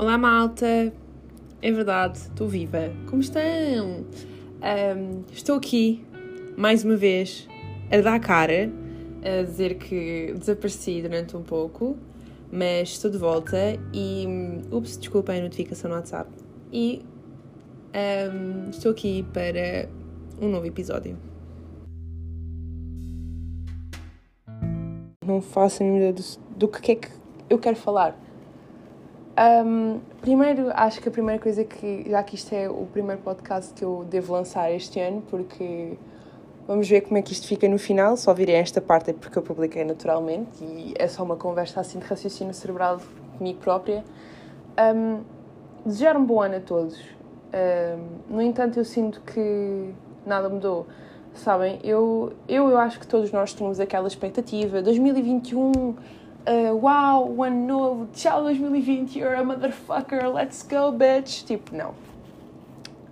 Olá, malta! É verdade, estou viva. Como estão? Um, estou aqui, mais uma vez, a dar cara, a dizer que desapareci durante um pouco, mas estou de volta e. Ups, desculpem a notificação no WhatsApp. E um, estou aqui para um novo episódio. Não faço a ideia do, do que é que eu quero falar. Um, primeiro, acho que a primeira coisa que, já que isto é o primeiro podcast que eu devo lançar este ano, porque vamos ver como é que isto fica no final, só virei esta parte é porque eu publiquei naturalmente e é só uma conversa assim de raciocínio cerebral comigo própria. Um, desejar um bom ano a todos. Um, no entanto, eu sinto que nada mudou. Sabem, eu, eu, eu acho que todos nós temos aquela expectativa. 2021 uh, uau, o ano novo, tchau 2020, you're a motherfucker, let's go, bitch. Tipo, não.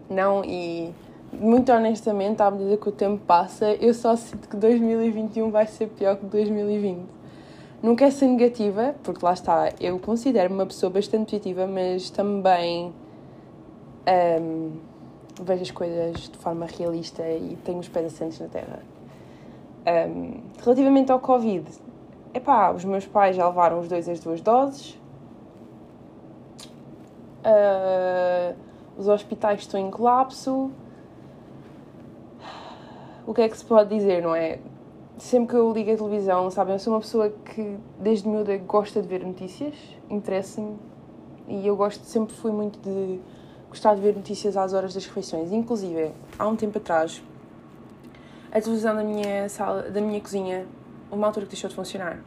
Não, e muito honestamente, à medida que o tempo passa, eu só sinto que 2021 vai ser pior que 2020. Não quero ser negativa, porque lá está, eu considero-me uma pessoa bastante positiva, mas também um, vejo as coisas de forma realista e tenho os pés assentes na terra. Um, relativamente ao Covid, Epá, os meus pais já levaram os dois as duas doses. Uh, os hospitais estão em colapso. O que é que se pode dizer, não é? Sempre que eu ligo a televisão, sabem, eu sou uma pessoa que desde miúda gosta de ver notícias, interessa-me e eu gosto, sempre fui muito de gostar de ver notícias às horas das refeições. Inclusive, há um tempo atrás, a televisão da minha sala, da minha cozinha uma altura que deixou de funcionar.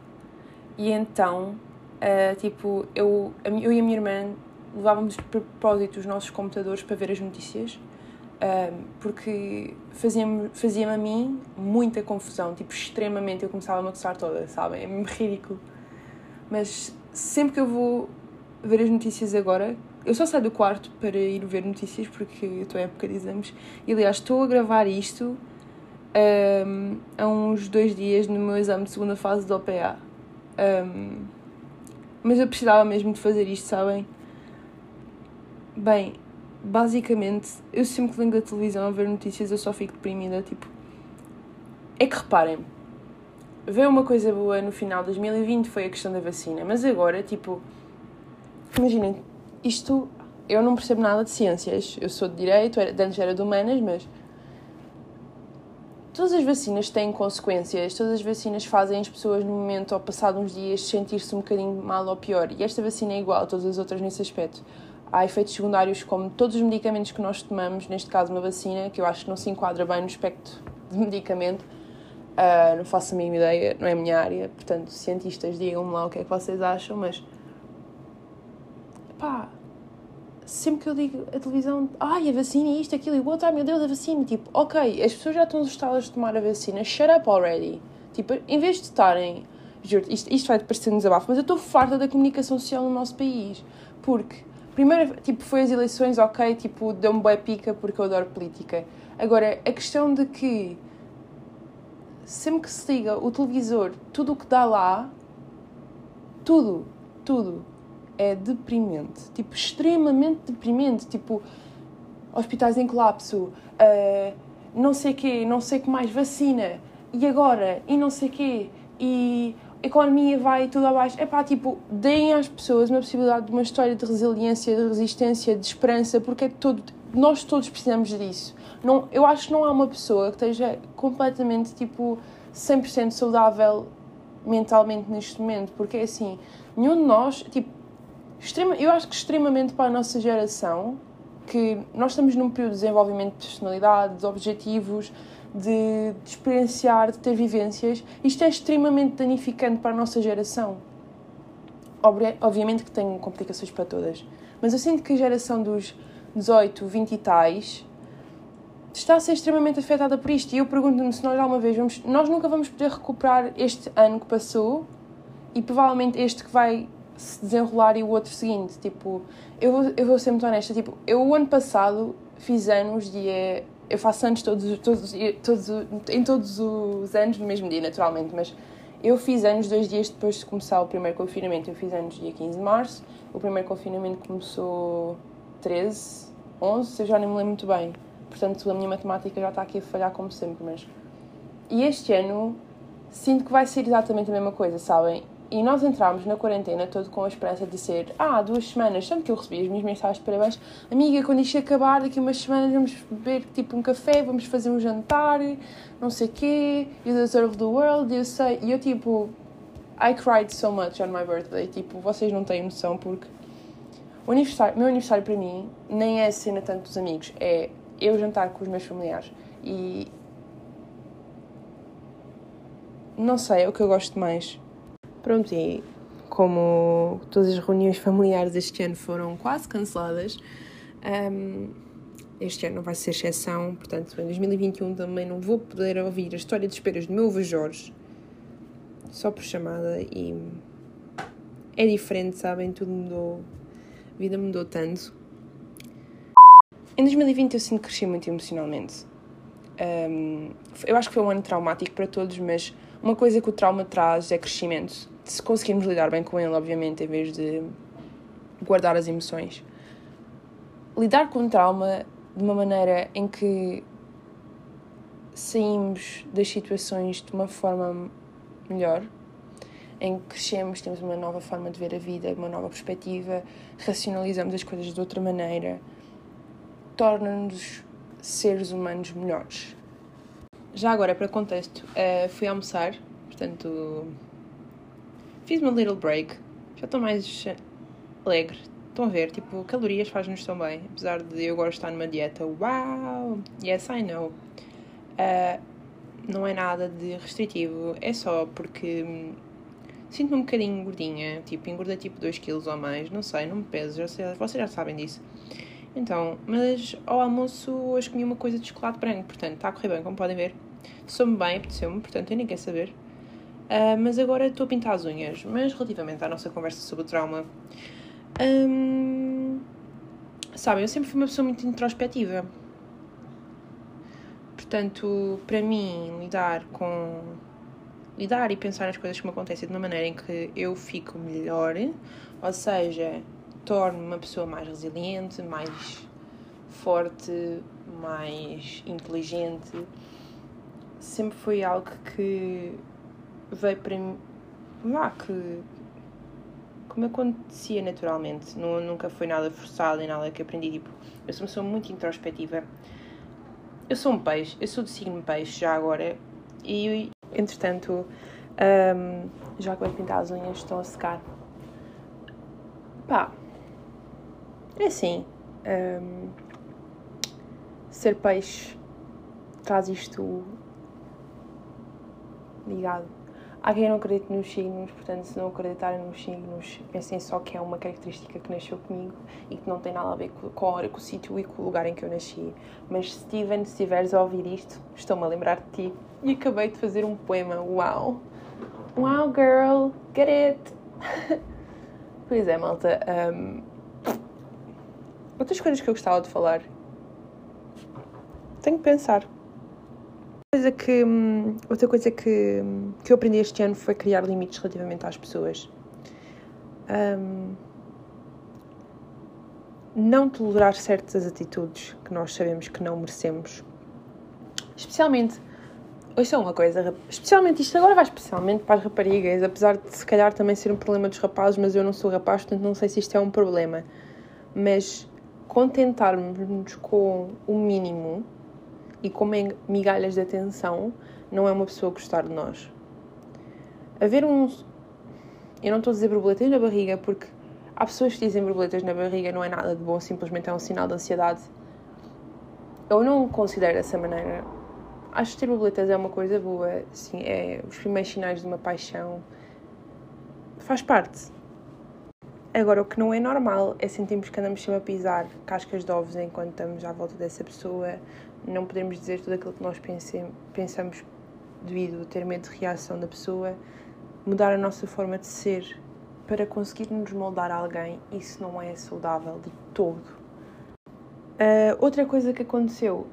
E então, uh, tipo, eu, eu e a minha irmã levávamos de propósito os nossos computadores para ver as notícias, uh, porque fazia-me fazia a mim muita confusão, tipo, extremamente. Eu começava a me gostar toda, sabem? É mesmo ridículo. Mas sempre que eu vou ver as notícias agora, eu só saio do quarto para ir ver notícias porque estou em época de exames. E aliás, estou a gravar isto um, há uns dois dias no meu exame de segunda fase do OPA. Um, mas eu precisava mesmo de fazer isto, sabem? Bem, basicamente, eu sempre que venho da televisão a ver notícias eu só fico deprimida, tipo... É que reparem, veio uma coisa boa no final de 2020 foi a questão da vacina, mas agora, tipo... Imaginem, isto... Eu não percebo nada de ciências, eu sou de Direito, antes era de Humanas, mas Todas as vacinas têm consequências, todas as vacinas fazem as pessoas, no momento, ou passado uns dias, sentir-se um bocadinho mal ou pior. E esta vacina é igual a todas as outras nesse aspecto. Há efeitos secundários como todos os medicamentos que nós tomamos, neste caso uma vacina, que eu acho que não se enquadra bem no espectro de medicamento. Uh, não faço a mínima ideia, não é a minha área, portanto, cientistas, digam-me lá o que é que vocês acham, mas. pá, sempre que eu digo a televisão, ai, a vacina, isto, aquilo e o outro, ai meu Deus, a vacina, tipo, ok, as pessoas já estão assustadas de tomar a vacina, shut up already. Tipo, em vez de estarem, juro isto, isto vai parecer um desabafo, mas eu estou farta da comunicação social no nosso país. Porque, primeiro, tipo, foi as eleições, ok, tipo, deu-me boa pica porque eu adoro política. Agora, a questão de que sempre que se liga o televisor, tudo o que dá lá, tudo, tudo, é deprimente. Tipo, extremamente deprimente. Tipo, hospitais em colapso, uh, não sei quê, não sei que mais, vacina, e agora, e não sei quê, e economia vai tudo abaixo. É pá, tipo, deem às pessoas uma possibilidade de uma história de resiliência, de resistência, de esperança, porque é todo, nós todos precisamos disso. Não, eu acho que não há uma pessoa que esteja completamente, tipo, 100% saudável mentalmente neste momento, porque é assim, nenhum de nós, tipo, extrema, eu acho que extremamente para a nossa geração, que nós estamos num período de desenvolvimento de personalidade, de objetivos, de, de experienciar, de ter vivências, isto é extremamente danificante para a nossa geração. Obviamente que tem complicações para todas, mas eu sinto que a geração dos 18, 20 e tais está a ser extremamente afetada por isto. E eu pergunto-me se nós alguma vez vamos. Nós nunca vamos poder recuperar este ano que passou e provavelmente este que vai se desenrolar e o outro seguinte. Tipo, eu vou, eu vou ser muito honesta. Tipo, eu o ano passado fiz anos dia. Eu faço anos todos, todos, todos, em todos os anos no mesmo dia, naturalmente, mas Eu fiz anos dois dias depois de começar o primeiro confinamento. Eu fiz anos dia 15 de março. O primeiro confinamento começou 13, 11, eu já nem me lembro muito bem. Portanto, a minha matemática já está aqui a falhar como sempre, mas... E este ano sinto que vai ser exatamente a mesma coisa, sabem? E nós entramos na quarentena todo com a esperança de ser, ah, duas semanas, tanto que eu recebi as minhas mensagens de parabéns, amiga, quando isto acabar, daqui umas semanas vamos beber tipo um café, vamos fazer um jantar, não sei quê, you deserve the world, eu sei. E eu tipo, I cried so much on my birthday, tipo, vocês não têm noção porque o aniversário, meu aniversário para mim nem é a cena tanto dos amigos, é eu jantar com os meus familiares. E não sei, é o que eu gosto mais. Pronto, e como todas as reuniões familiares este ano foram quase canceladas, um, este ano não vai ser exceção, portanto, em 2021 também não vou poder ouvir a história de esperas do meu avô Jorge, só por chamada, e é diferente, sabem? Tudo mudou, a vida mudou tanto. Em 2020 eu sinto que cresci muito emocionalmente. Um, eu acho que foi um ano traumático para todos, mas uma coisa que o trauma traz é crescimento se conseguirmos lidar bem com ele, obviamente, em vez de guardar as emoções. Lidar com o trauma de uma maneira em que saímos das situações de uma forma melhor, em que crescemos, temos uma nova forma de ver a vida, uma nova perspectiva, racionalizamos as coisas de outra maneira, torna-nos seres humanos melhores. Já agora, para contexto, uh, fui almoçar, portanto, Fiz uma little break. Já estou mais alegre. Estão a ver? Tipo, calorias faz-nos tão bem. Apesar de eu agora estar numa dieta. Uau! Yes, I know. Uh, não é nada de restritivo. É só porque hum, sinto-me um bocadinho gordinha. Tipo, engordei tipo 2 kg ou mais. Não sei, não me peso. Já sei, vocês já sabem disso. Então, mas ao almoço hoje comi uma coisa de chocolate branco. Portanto, está a correr bem, como podem ver. Sou-me bem, apeteceu-me. Portanto, eu nem quero saber. Uh, mas agora estou a pintar as unhas. Mas relativamente à nossa conversa sobre o trauma, um, sabem, eu sempre fui uma pessoa muito introspectiva. Portanto, para mim, lidar com. lidar e pensar nas coisas que me acontecem de uma maneira em que eu fico melhor, ou seja, torno-me uma pessoa mais resiliente, mais forte, mais inteligente, sempre foi algo que veio para mim. Ah, que. Como acontecia naturalmente. Não, nunca foi nada forçado nem nada que aprendi. Tipo, eu sou uma pessoa muito introspectiva. Eu sou um peixe, eu sou de signo peixe já agora. E, entretanto, um, já acabei de pintar as unhas, estão a secar. Pá, é assim. Um, ser peixe traz isto ligado Há quem não acredite nos signos, portanto, se não acreditarem nos signos, pensem só que é uma característica que nasceu comigo e que não tem nada a ver com a hora, com o sítio e com o lugar em que eu nasci. Mas, Steven, se estiveres a ouvir isto, estou-me a lembrar de ti e acabei de fazer um poema. Uau! Uau, girl! Get it! pois é, malta. Um... Outras coisas que eu gostava de falar. Tenho que pensar coisa que, hum, outra coisa que, hum, que eu aprendi este ano foi criar limites relativamente às pessoas. Um, não tolerar certas atitudes que nós sabemos que não merecemos. Especialmente, é uma coisa, especialmente isto agora vai especialmente para as raparigas, apesar de se calhar também ser um problema dos rapazes, mas eu não sou rapaz, portanto não sei se isto é um problema. Mas contentarmos-nos com o mínimo e como é migalhas de atenção, não é uma pessoa gostar de nós. Haver uns. Eu não estou a dizer borboletas na barriga porque há pessoas que dizem borboletas na barriga não é nada de bom, simplesmente é um sinal de ansiedade. Eu não considero dessa maneira. Acho que ter borboletas é uma coisa boa, sim, é os primeiros sinais de uma paixão. Faz parte. Agora, o que não é normal é sentirmos que andamos sempre a pisar cascas de ovos enquanto estamos à volta dessa pessoa, não podemos dizer tudo aquilo que nós pensamos devido a ter medo de reação da pessoa, mudar a nossa forma de ser para conseguirmos moldar alguém, isso não é saudável de todo. Uh, outra coisa que aconteceu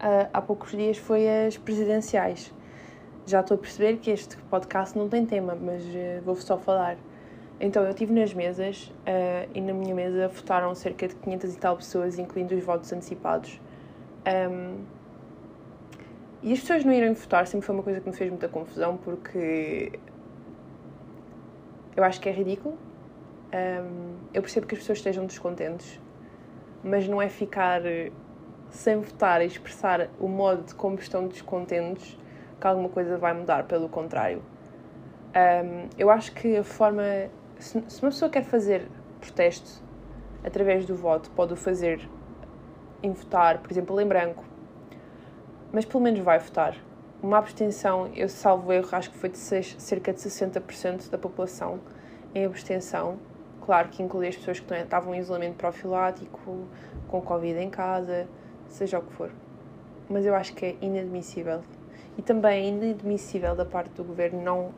uh, há poucos dias foi as presidenciais. já estou a perceber que este podcast não tem tema, mas uh, vou só falar. Então, eu estive nas mesas e na minha mesa votaram cerca de 500 e tal pessoas, incluindo os votos antecipados. Um, e as pessoas não irem votar sempre foi uma coisa que me fez muita confusão, porque eu acho que é ridículo. Um, eu percebo que as pessoas estejam descontentes, mas não é ficar sem votar e expressar o modo de como estão descontentes que alguma coisa vai mudar, pelo contrário. Um, eu acho que a forma. Se, se uma pessoa quer fazer protesto através do voto, pode o fazer em votar, por exemplo, em branco, mas pelo menos vai votar. Uma abstenção, eu salvo erro, acho que foi de cerca de 60% da população em abstenção. Claro que inclui as pessoas que estavam em isolamento profilático, com Covid em casa, seja o que for. Mas eu acho que é inadmissível. E também é inadmissível da parte do governo não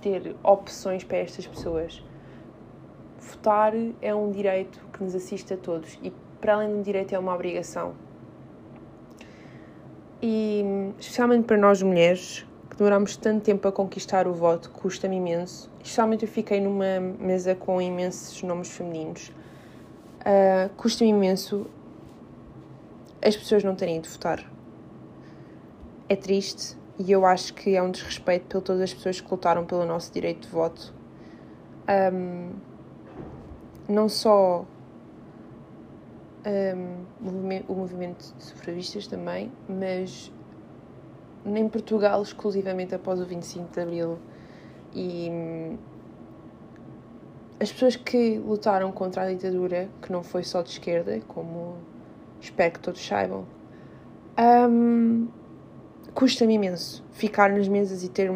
ter opções para estas pessoas. Votar é um direito que nos assiste a todos e, para além de um direito, é uma obrigação. E, especialmente para nós mulheres, que demoramos tanto tempo a conquistar o voto, custa-me imenso. Especialmente eu fiquei numa mesa com imensos nomes femininos. Uh, custa-me imenso as pessoas não terem ido votar. É triste e eu acho que é um desrespeito por todas as pessoas que lutaram pelo nosso direito de voto. Um, não só um, o movimento de sufragistas também, mas em Portugal exclusivamente após o 25 de Abril e hum, as pessoas que lutaram contra a ditadura, que não foi só de esquerda, como espero que todos saibam. Um, Custa-me imenso ficar nas mesas e ter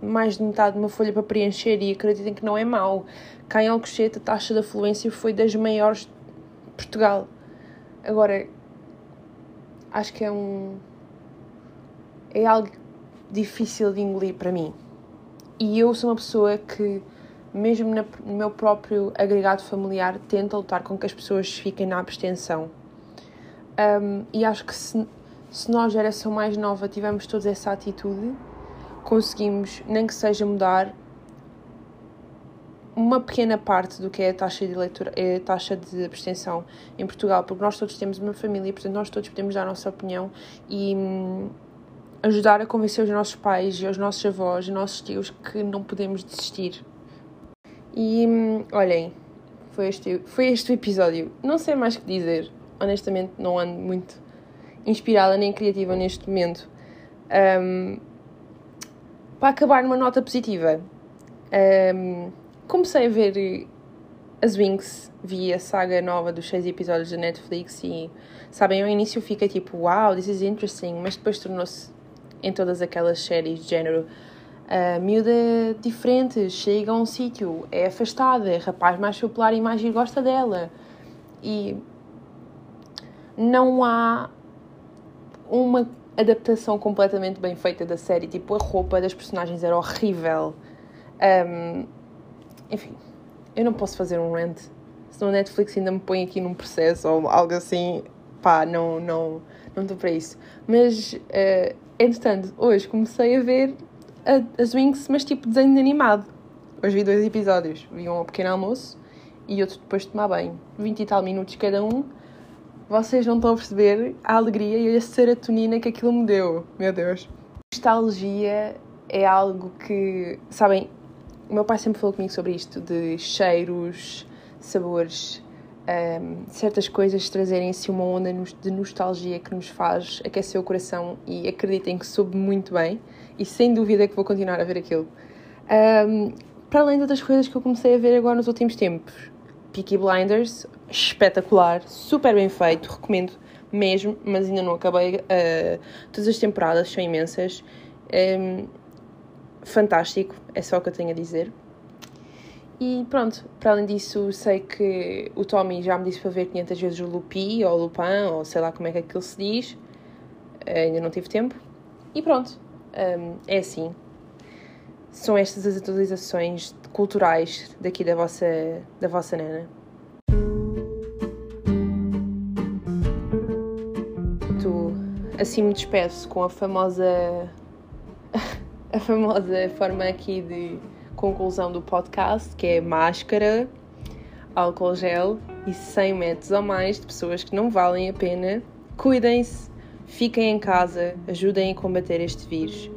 mais de metade de uma folha para preencher e acreditem que não é mau. Cá em Alcochete a taxa de afluência foi das maiores de Portugal. Agora, acho que é um... é algo difícil de engolir para mim. E eu sou uma pessoa que, mesmo no meu próprio agregado familiar, tenta lutar com que as pessoas fiquem na abstenção. Um, e acho que se, se nós, geração mais nova, tivermos toda essa atitude, conseguimos, nem que seja mudar uma pequena parte do que é a taxa de leitura, é a taxa de abstenção em Portugal, porque nós todos temos uma família, portanto nós todos podemos dar a nossa opinião e hum, ajudar a convencer os nossos pais e os nossos avós, os nossos tios que não podemos desistir. E hum, olhem, foi este, foi este o episódio. Não sei mais o que dizer honestamente não ando muito inspirada nem criativa neste momento. Um, para acabar numa nota positiva, um, comecei a ver as Wings, vi a saga nova dos seis episódios da Netflix e, sabem, ao início fica tipo, wow, this is interesting, mas depois tornou-se em todas aquelas séries de género. A miúda diferente, chega a um sítio, é afastada, é rapaz mais popular e mais gosta dela. E não há uma adaptação completamente bem feita da série. Tipo, a roupa das personagens era horrível. Um, enfim, eu não posso fazer um rant. Se a Netflix ainda me põe aqui num processo ou algo assim, pá, não não não estou para isso. Mas, uh, entretanto, hoje comecei a ver a, as Wings, mas tipo desenho animado. Hoje vi dois episódios. Vi um ao pequeno almoço e outro depois de tomar banho. 20 e tal minutos cada um vocês não estão a perceber a alegria e a serotonina que aquilo me deu. Meu Deus. Nostalgia é algo que, sabem, o meu pai sempre falou comigo sobre isto, de cheiros, sabores, um, certas coisas trazerem-se uma onda de nostalgia que nos faz aquecer o coração e acreditem que soube muito bem e sem dúvida que vou continuar a ver aquilo. Um, para além de outras coisas que eu comecei a ver agora nos últimos tempos, Peaky Blinders, espetacular, super bem feito, recomendo mesmo, mas ainda não acabei. Uh, todas as temporadas são imensas. Um, fantástico, é só o que eu tenho a dizer. E pronto, para além disso, sei que o Tommy já me disse para ver 500 vezes o Lupi ou Lupin, ou sei lá como é que aquilo se diz. Uh, ainda não tive tempo. E pronto, um, é assim. São estas as atualizações culturais daqui da vossa, da vossa nana. assim me despeço com a famosa a famosa forma aqui de conclusão do podcast, que é máscara, álcool gel e 100 metros ou mais de pessoas que não valem a pena. Cuidem-se, fiquem em casa, ajudem a combater este vírus.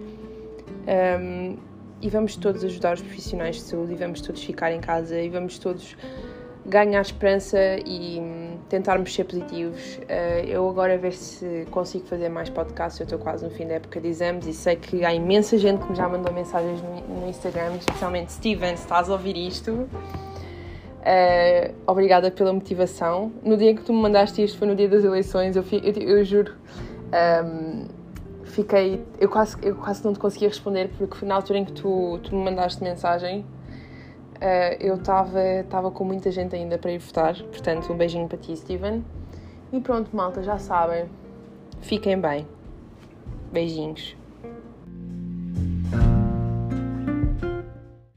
Um, e vamos todos ajudar os profissionais de saúde e vamos todos ficar em casa e vamos todos ganhar esperança e hum, tentarmos ser positivos. Uh, eu agora a ver se consigo fazer mais podcasts, eu estou quase no fim da época de exames e sei que há imensa gente que me já mandou mensagens no, Instagram, especialmente Steven, se estás a ouvir isto. Uh, obrigada pela motivação. No dia que tu me mandaste isto foi no dia das eleições, eu, eu, eu juro. Um, fiquei. Eu quase, eu quase não te conseguia responder, porque foi na altura em que tu, tu me mandaste mensagem, uh, eu estava com muita gente ainda para ir votar. Portanto, um beijinho para ti, Steven. E pronto, malta, já sabem. Fiquem bem. Beijinhos.